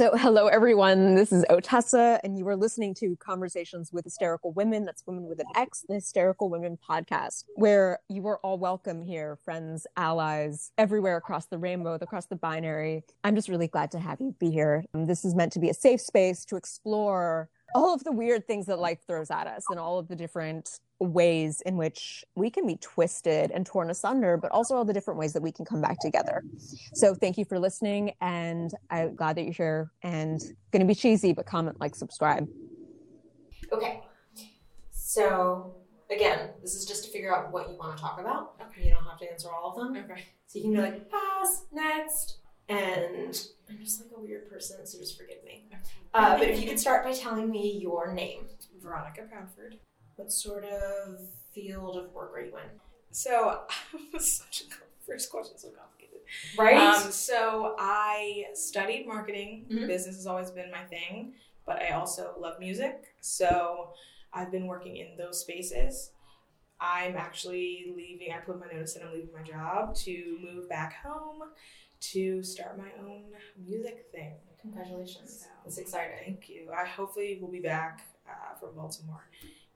So, hello everyone. This is Otessa, and you are listening to Conversations with Hysterical Women. That's Women with an X, the Hysterical Women podcast, where you are all welcome here, friends, allies, everywhere across the rainbow, across the binary. I'm just really glad to have you be here. Um, this is meant to be a safe space to explore all of the weird things that life throws at us and all of the different ways in which we can be twisted and torn asunder, but also all the different ways that we can come back together. So thank you for listening, and I'm glad that you're here. And going to be cheesy, but comment, like, subscribe. Okay. So again, this is just to figure out what you want to talk about. Okay. You don't have to answer all of them. Okay. So you can be like, pass, next. And I'm just like a weird person, so just forgive me. Uh, but if you could start by telling me your name. Veronica Proudford. What sort of field of work are you in? So, such a first question, so complicated. Right? Um, so I studied marketing. Mhm. Business has always been my thing, but I also love music. So I've been working in those spaces. I'm actually leaving. I put my notice in. I'm leaving my job to move back home to start my own music thing. Congratulations. So, That's exciting. Thank you. I hopefully will be back uh, from Baltimore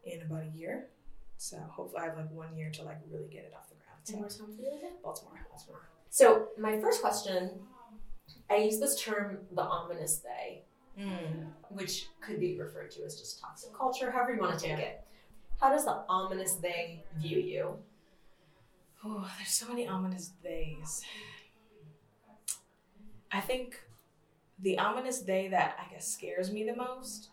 in about a year. So hopefully I have like one year to like really get it off the ground. And So where's home for you again? Baltimore, Baltimore. So my first question, I use this term, the ominous they, Mm. which could be referred to as just toxic culture, however you want to take it. How does the ominous they view you? Oh, there's so many ominous days. I think the ominous day that I guess scares me the most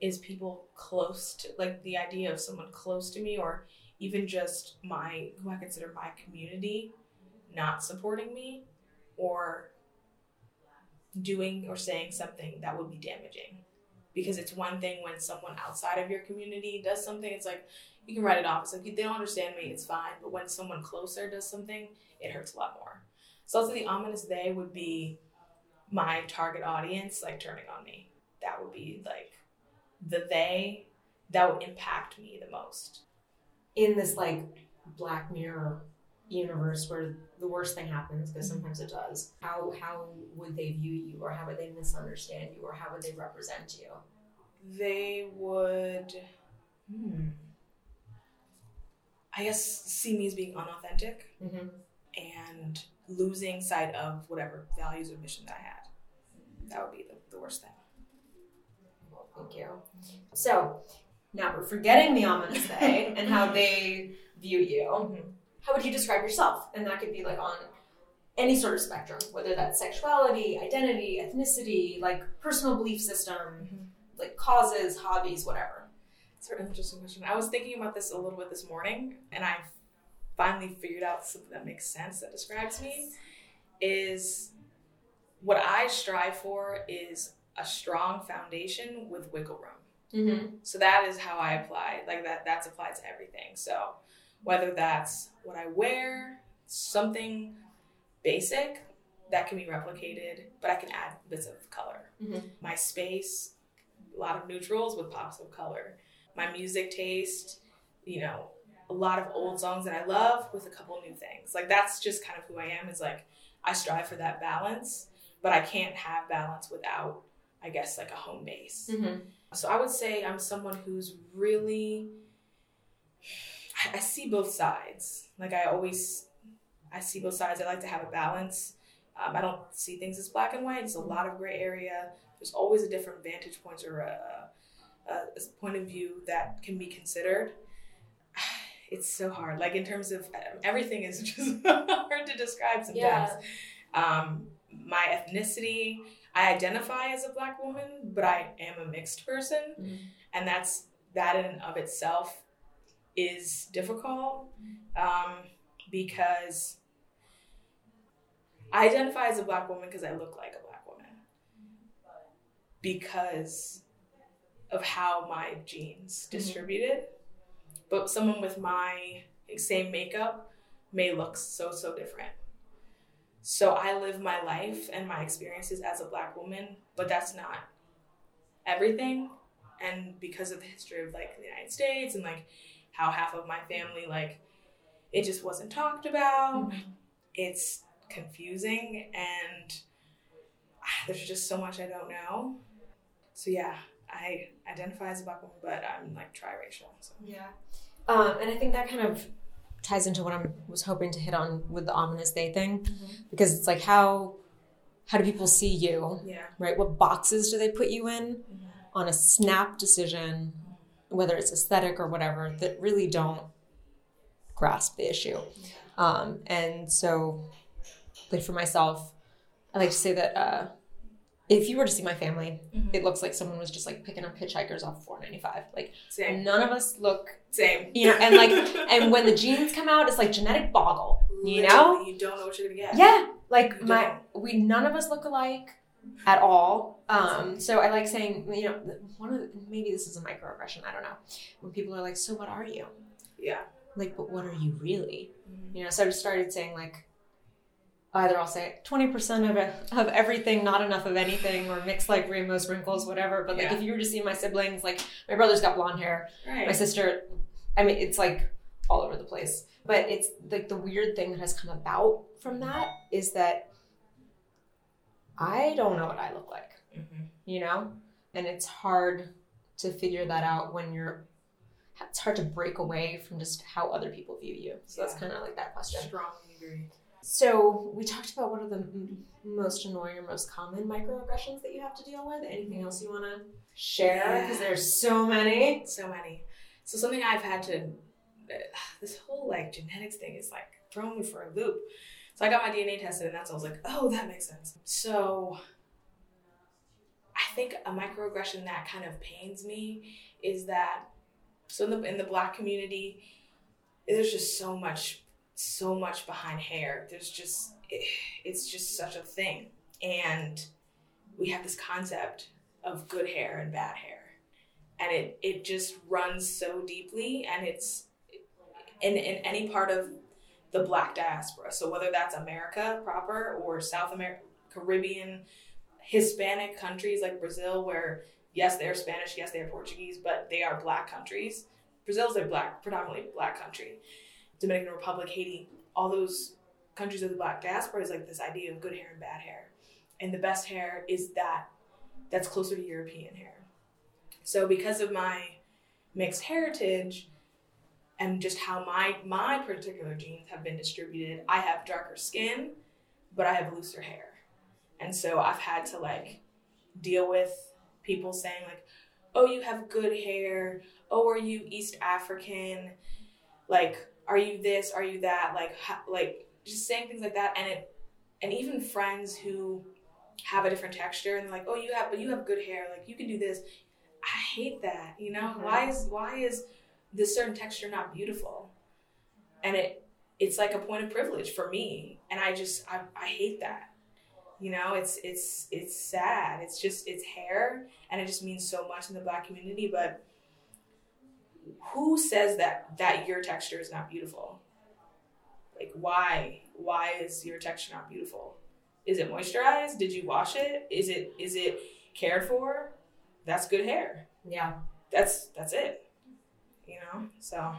is people close to like the idea of someone close to me or even just my who I consider my community not supporting me or doing or saying something that would be damaging. Because it's one thing when someone outside of your community does something, it's like you can write it off. It's like they don't understand me, it's fine. But when someone closer does something, it hurts a lot more. So also the ominous they would be my target audience like turning on me. That would be like the they that would impact me the most. In this like Black Mirror universe where the worst thing happens, because sometimes it does, how how would they view you, or how would they misunderstand you, or how would they represent you? They would hmm, I guess see me as being unauthentic Mm-hmm. and losing sight of whatever values or mission that I had. That would be the, the worst thing. Thank you. So now we're forgetting the ominous they and how they view you. How would you describe yourself? And that could be like on any sort of spectrum, whether that's sexuality, identity, ethnicity, like personal belief system, Mhm. like causes, hobbies, whatever. It's an interesting question. I was thinking about this a little bit this morning, and I finally figured out something that makes sense that describes me. Is what I strive for is a strong foundation with wiggle room. Mm-hmm. So that is how I apply. Like that. That's applied to everything. So whether that's what I wear, something basic that can be replicated, but I can add bits of color. Mhm. My space, a lot of neutrals with pops of color. My music taste, you know, a lot of old songs that I love with a couple new things. Like that's just kind of who I am. Is like I strive for that balance, but I can't have balance without, I guess, like a home base. Mm-hmm. So I would say I'm someone who's really I, I see both sides. Like I always I see both sides. I like to have a balance. Um, I don't see things as black and white. It's a lot of gray area. There's always a different vantage point or a, a, a point of view that can be considered. It's so hard. Like in terms of um, everything is just hard to describe sometimes. Yeah. Um, my ethnicity, I identify as a black woman, but I am a mixed person, Mhm. and that's that in and of itself is difficult um, because I identify as a black woman because I look like a black woman because of how my genes distributed. But someone with my same makeup may look so so different. So I live my life and my experiences as a black woman, but that's not everything. And because of the history of like the United States and like how half of my family like it just wasn't talked about, it's confusing and there's just so much I don't know. So yeah, I identify as a black woman, but I'm like triracial. So. Yeah. Um, and I think that kind of ties into what I was hoping to hit on with the ominous they thing, because it's like how how do people see you, Yeah. right? What boxes do they put you in Mm-hmm. on a snap decision, whether it's aesthetic or whatever, that really don't grasp the issue. Um, and so, like for myself, I like to say that uh, if you were to see my family, Mhm. it looks like someone was just like picking up hitchhikers off 495. Like Same. none of us look Same. you know, and like, and when the genes come out, it's like genetic boggle, you know? You don't know what you're gonna get. Yeah, like You my, we none of us look alike at all. Um, so I like saying, you know, one of the, maybe this is a microaggression. I don't know. When people are like, "So what are you?" Yeah. Like, but what are you really? Mhm. You know. So I just started saying like, either I'll say twenty percent of it, of everything, not enough of anything, or mixed like rainbow sprinkles, whatever. But like, Yeah. if you were to see my siblings, like my brother's got blonde hair, Right. my sister i mean it's like all over the place but it's like the weird thing that has come about from that is that i don't know what i look like Mhm. you know and it's hard to figure that out when you're it's hard to break away from just how other people view you so that's kind of like that question Strongly agree. So we talked about what are the most annoying or most common microaggressions that you have to deal with anything else you want to share because there's so many So many. So something I've had to this whole like genetics thing is like throwing me for a loop. So I got my DNA tested and that's I was like, oh, that makes sense. So I think a microaggression that kind of pains me is that so in the in the black community, there's just so much so much behind hair. There's just it, it's just such a thing. And we have this concept of good hair and bad hair and it it just runs so deeply and it's in in any part of the black diaspora so whether that's america proper or south america caribbean hispanic countries like brazil where yes they're spanish yes they're portuguese but they are black countries brazil's a black predominantly black country dominican republic haiti all those countries of the black diaspora is like this idea of good hair and bad hair and the best hair is that that's closer to european hair so because of my mixed heritage and just how my my particular genes have been distributed, I have darker skin, but I have looser hair. And so I've had to like deal with people saying like, "Oh, you have good hair. Oh, are you East African? Like, are you this? Are you that? Like, ha- like just saying things like that." And it, and even friends who have a different texture and they're like, "Oh, you have, but you have good hair. Like, you can do this." I hate that. You know, Mhm. why is why is this certain texture not beautiful? And it it's like a point of privilege for me, and I just I, I hate that. You know, it's it's it's sad. It's just it's hair, and it just means so much in the black community. But who says that that your texture is not beautiful? Like why why is your texture not beautiful? Is it moisturized? Did you wash it? Is it is it cared for? That's good hair yeah that's that's it you know so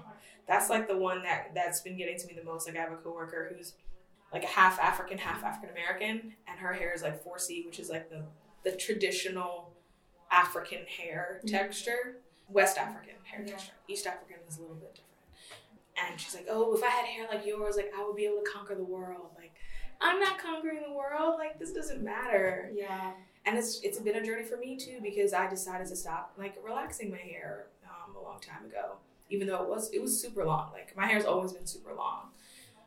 that's like the one that that's been getting to me the most like i have a coworker who's like a half african half african american and her hair is like 4c which is like the the traditional african hair Mhm. texture west african hair Yeah. texture. East african is a little bit different. And she's like oh if i had hair like yours like i would be able to conquer the world. Like i'm not conquering the world. Like this doesn't matter. Yeah. And it's it's been a journey for me too because I decided to stop like relaxing my hair um, a long time ago. Even though it was it was super long, like my hair's always been super long,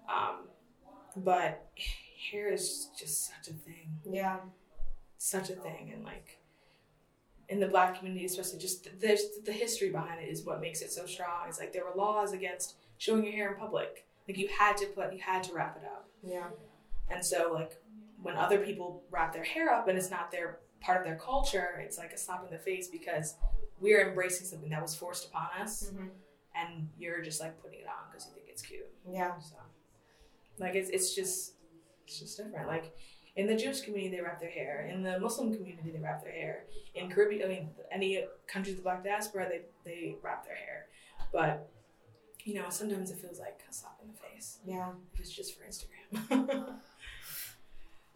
um, but hair is just such a thing, yeah. Such a thing, and like in the black community, especially, just there's the history behind it is what makes it so strong. It's like there were laws against showing your hair in public, like you had to put you had to wrap it up. yeah And so, like, when other people wrap their hair up and it's not their part of their culture, it's like a slap in the face because we're embracing something that was forced upon us, Mhm. and you're just like putting it on because you think it's cute. yeah So, like, it's it's just it's just different. Like, in the Jewish community, they wrap their hair. In the Muslim community, they wrap their hair. In Caribbean, I mean, any countries of the Black diaspora, they they wrap their hair. But you know, sometimes it feels like a slap in the face yeah if it's just for Instagram.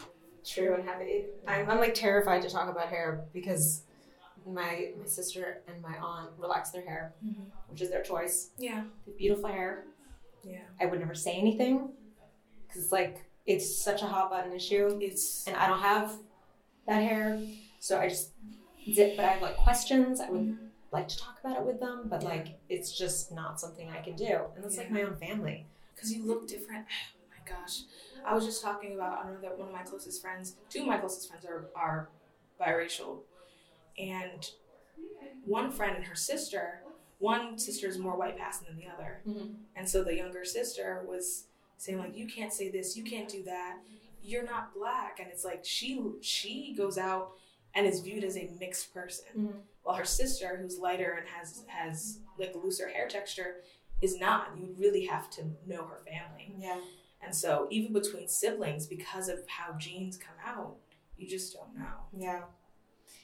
true and heavy. I'm, I'm like terrified to talk about hair because my my sister and my aunt relax their hair, Mm-hmm. which is their choice. Yeah. Beautiful hair. Yeah. I would never say anything because it's like it's such a hot button issue, It's and I don't have that hair, so I just zip. But I have like questions. I would like to talk about it with them, but Yeah. like it's just not something I can do, and it's like my own family. because you look different. Oh my gosh. I was just talking about another one of my closest friends. Two of my closest friends are, are biracial. And one friend and her sister, one sister is more white passing than the other. Mhm. And so the younger sister was saying like, "You can't say this, you can't do that. You're not black." And it's like she she goes out and is viewed as a mixed person, Mhm. while her sister, who's lighter and has has like looser hair texture, is not. You really have to know her family. Yeah. And so even between siblings, because of how genes come out, you just don't know. Yeah.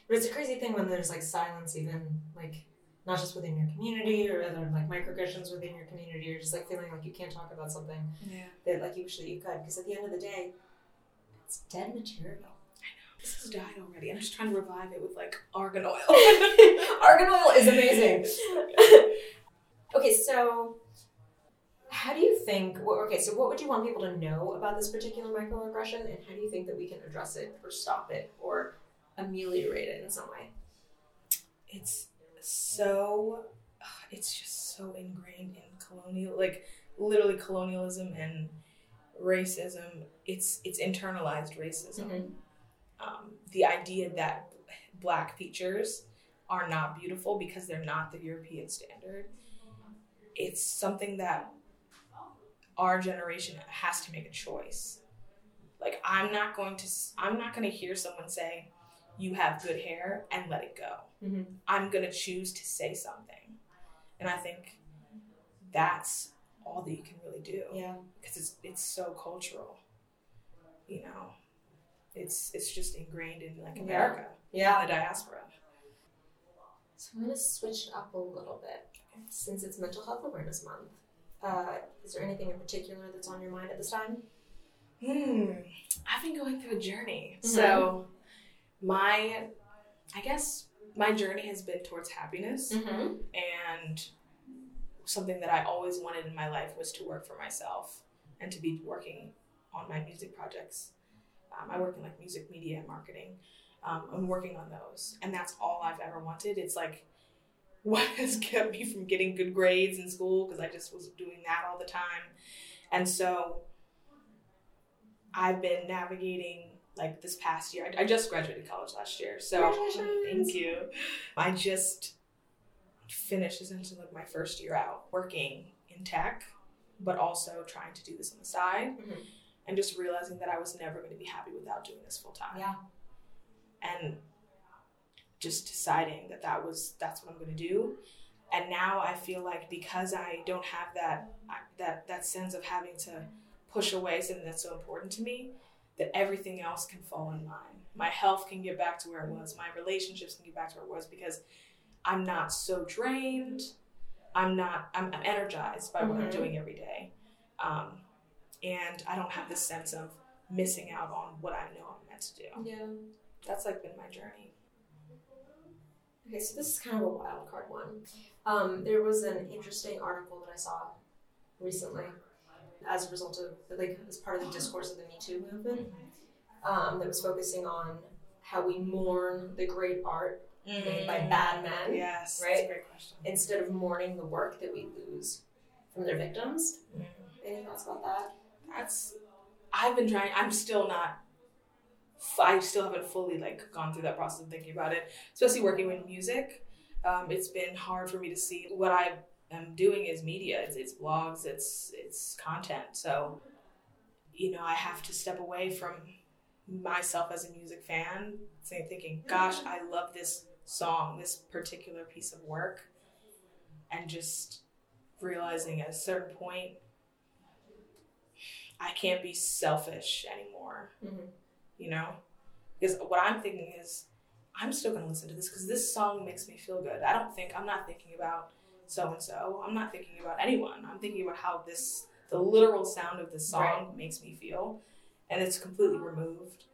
But it's a crazy thing when there's like silence, even like not just within your community or other like microaggressions within your community, or just like feeling like you can't talk about something Yeah. that like you wish that you could. Because at the end of the day, it's dead material. I know this has died already. I'm just trying to revive it with like argan oil. Argan oil is amazing. okay, so how do you think? Okay, so what would you want people to know about this particular microaggression, and how do you think that we can address it or stop it or ameliorate it in some way? it's so it's just so ingrained in colonial like literally colonialism and racism. It's it's internalized racism. Mhm. um, the idea that black features are not beautiful because they're not the european standard. It's something that our generation has to make a choice. Like i'm not going to i'm not going to hear someone say you have good hair and let it go Mhm. i'm going to choose to say something and i think that's all that you can really do Yeah. because it's it's so cultural you know it's it's just ingrained in like america Yeah. the diaspora So I'm gonna switch it up a little bit since it's Mental Health Awareness Month. Uh, is there anything in particular that's on your mind at this time? Hmm. I've been going through a journey. Mhm. So my I guess my journey has been towards happiness Mm-hmm. and something that I always wanted in my life was to work for myself and to be working on my music projects. Um, I work in like music media and marketing. Um, I'm working on those, and that's all I've ever wanted. It's like what has kept me from getting good grades in school because I just was doing that all the time, and so I've been navigating like this past year. I, I just graduated college last year, so thank you. I just finished essentially like my first year out working in tech, but also trying to do this on the side, Mhm. and just realizing that I was never going to be happy without doing this full time. Yeah. and just deciding that that was that's what I'm going to do. And now I feel like because I don't have that that that sense of having to push away something that's so important to me, that everything else can fall in line. My health can get back to where it was. My relationships can get back to where it was because I'm not so drained. I'm not. I'm, I'm energized by what I'm Mhm. doing every day, um, and I don't have this sense of missing out on what I know I'm meant to do. Yeah. That's like been my journey. Okay, so this is kind of a wild card one. Um, there was an interesting article that I saw recently as a result of, like, as part of the discourse of the Me Too movement um, that was focusing on how we mourn the great art made by bad men Yes, right? That's a great question. instead of mourning the work that we lose from their victims. Mm. Any thoughts about that? That's. I've been trying. I'm still not. I still haven't fully like gone through that process of thinking about it. Especially working with music, um, it's been hard for me to see what I am doing is media. It's, it's blogs. It's it's content. So, you know, I have to step away from myself as a music fan, saying thinking, "Gosh, I love this song, this particular piece of work," and just realizing at a certain point I can't be selfish anymore. Mhm. You know, because what I'm thinking is, I'm still gonna listen to this because this song makes me feel good. I don't think I'm not thinking about so and so. I'm not thinking about anyone. I'm thinking about how this, the literal sound of this song, makes me feel, and it's completely removed.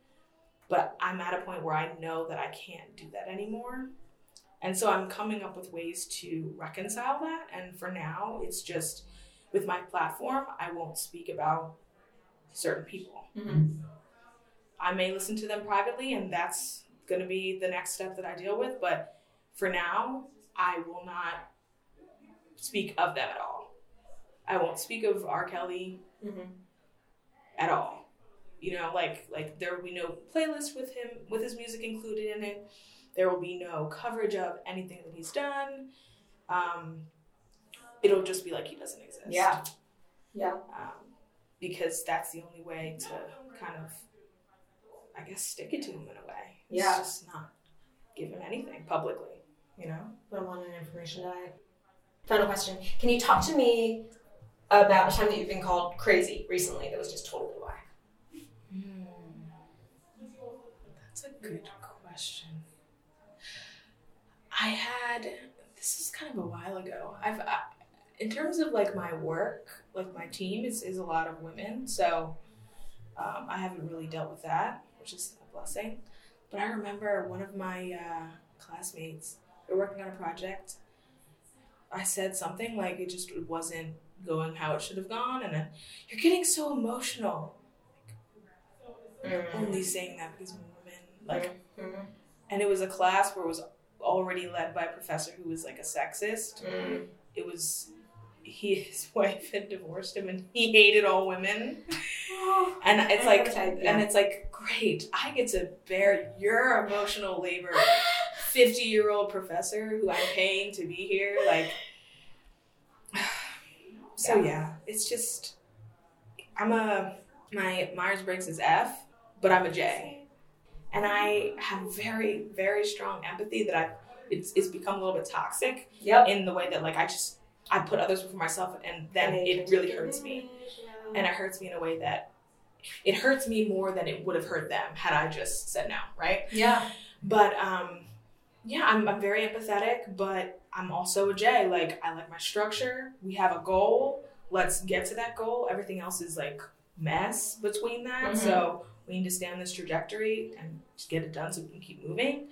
But I'm at a point where I know that I can't do that anymore. And so I'm coming up with ways to reconcile that. And for now, it's just with my platform, I won't speak about certain people. Mm-hmm. I may listen to them privately, and that's going to be the next step that I deal with. But for now, I will not speak of them at all. I won't speak of R. Kelly Mm-hmm. at all. You know, like like there will be no playlist with him with his music included in it. There will be no coverage of anything that he's done. Um, it'll just be like he doesn't exist. Yeah. Yeah. Um, because that's the only way to kind of, I guess, stick it to him in a way. It's Yeah. just not give him anything publicly. You know. Put them on an information diet. Final question. Can you talk to me about a time that you've been called crazy recently that was just totally whack? That's a good question. I had this is kind of a while ago. I've I, in terms of like my work, like my team is is a lot of women, so um, I haven't really dealt with that, which is a blessing. But I remember one of my uh, classmates. We were working on a project. I said something like it just wasn't going how it should have gone, and then you're getting so emotional. Like You're only saying that because woman, like Mhm. and it was a class where it was already led by a professor who was like a sexist. Mm. It was he his wife had divorced him and he hated all women. And it's like and it's like great, I get to bear your emotional labor. 50 year old professor who I'm paying to be here like so Yeah. yeah, it's just I'm a my Myers Briggs is F, but I'm a J and I have very, very strong empathy that I it's it's become a little bit toxic Yep. in the way that like I just I put others before myself and then it really hurts me. And it hurts me in a way that it hurts me more than it would have hurt them had I just said no, right? Yeah. But um yeah, I'm I'm very empathetic, but I'm also a J. Like I like my structure. We have a goal. Let's get to that goal. Everything else is like mess between that. Mhm. So we need to stay on this trajectory and just get it done so we can keep moving.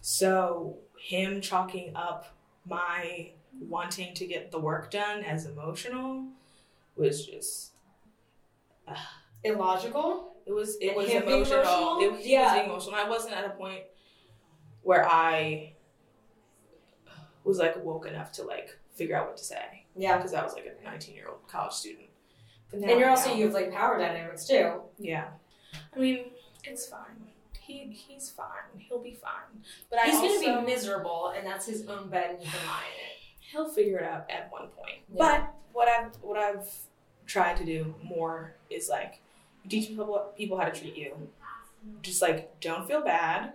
So him chalking up my wanting to get the work done as emotional was just Illogical. it was it was him emotional. emotional? It, he Yeah. being emotional. I wasn't at a point where I was like woke enough to like figure out what to say Yeah. because I was like a 19 year old college student. But now And you're also know. you have like power dynamics too. yeah. I mean, it's fine. He he's fine. He'll be fine. But I He's gonna be miserable, and that's his own bed, and he can lie in it. he'll figure it out at one point. Yeah. But what I've what I've tried to do more is like teach people people how to treat you. Just like don't feel bad.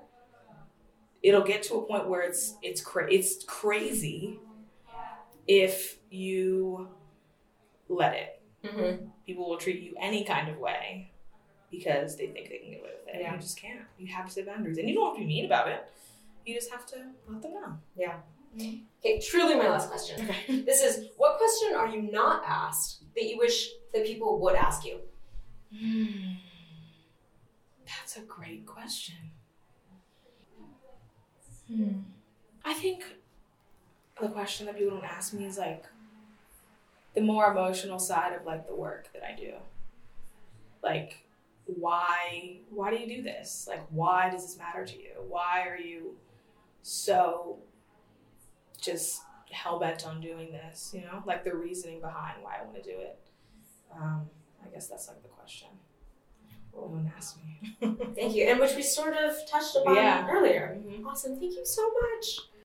It'll get to a point where it's it's cra- it's crazy if you let it. Mm-hmm. People will treat you any kind of way because they think they can get away with it. Yeah. You just can't. You have to set boundaries, and you don't have to be mean about it. You just have to let them know. Yeah. Okay, truly my last question. Okay. This is what question are you not asked that you wish that people would ask you? Hmm. That's a great question. Hmm. I think the question that people don't ask me is like the more emotional side of like the work that I do. Like why why do you do this? Like why does this matter to you? Why are you so just hell bent on doing this, you know? Like the reasoning behind why I want to do it. Um, I guess that's like the question. Asked me. Thank you. And which we sort of touched upon Yeah. earlier. Mhm. Awesome. Thank you so much.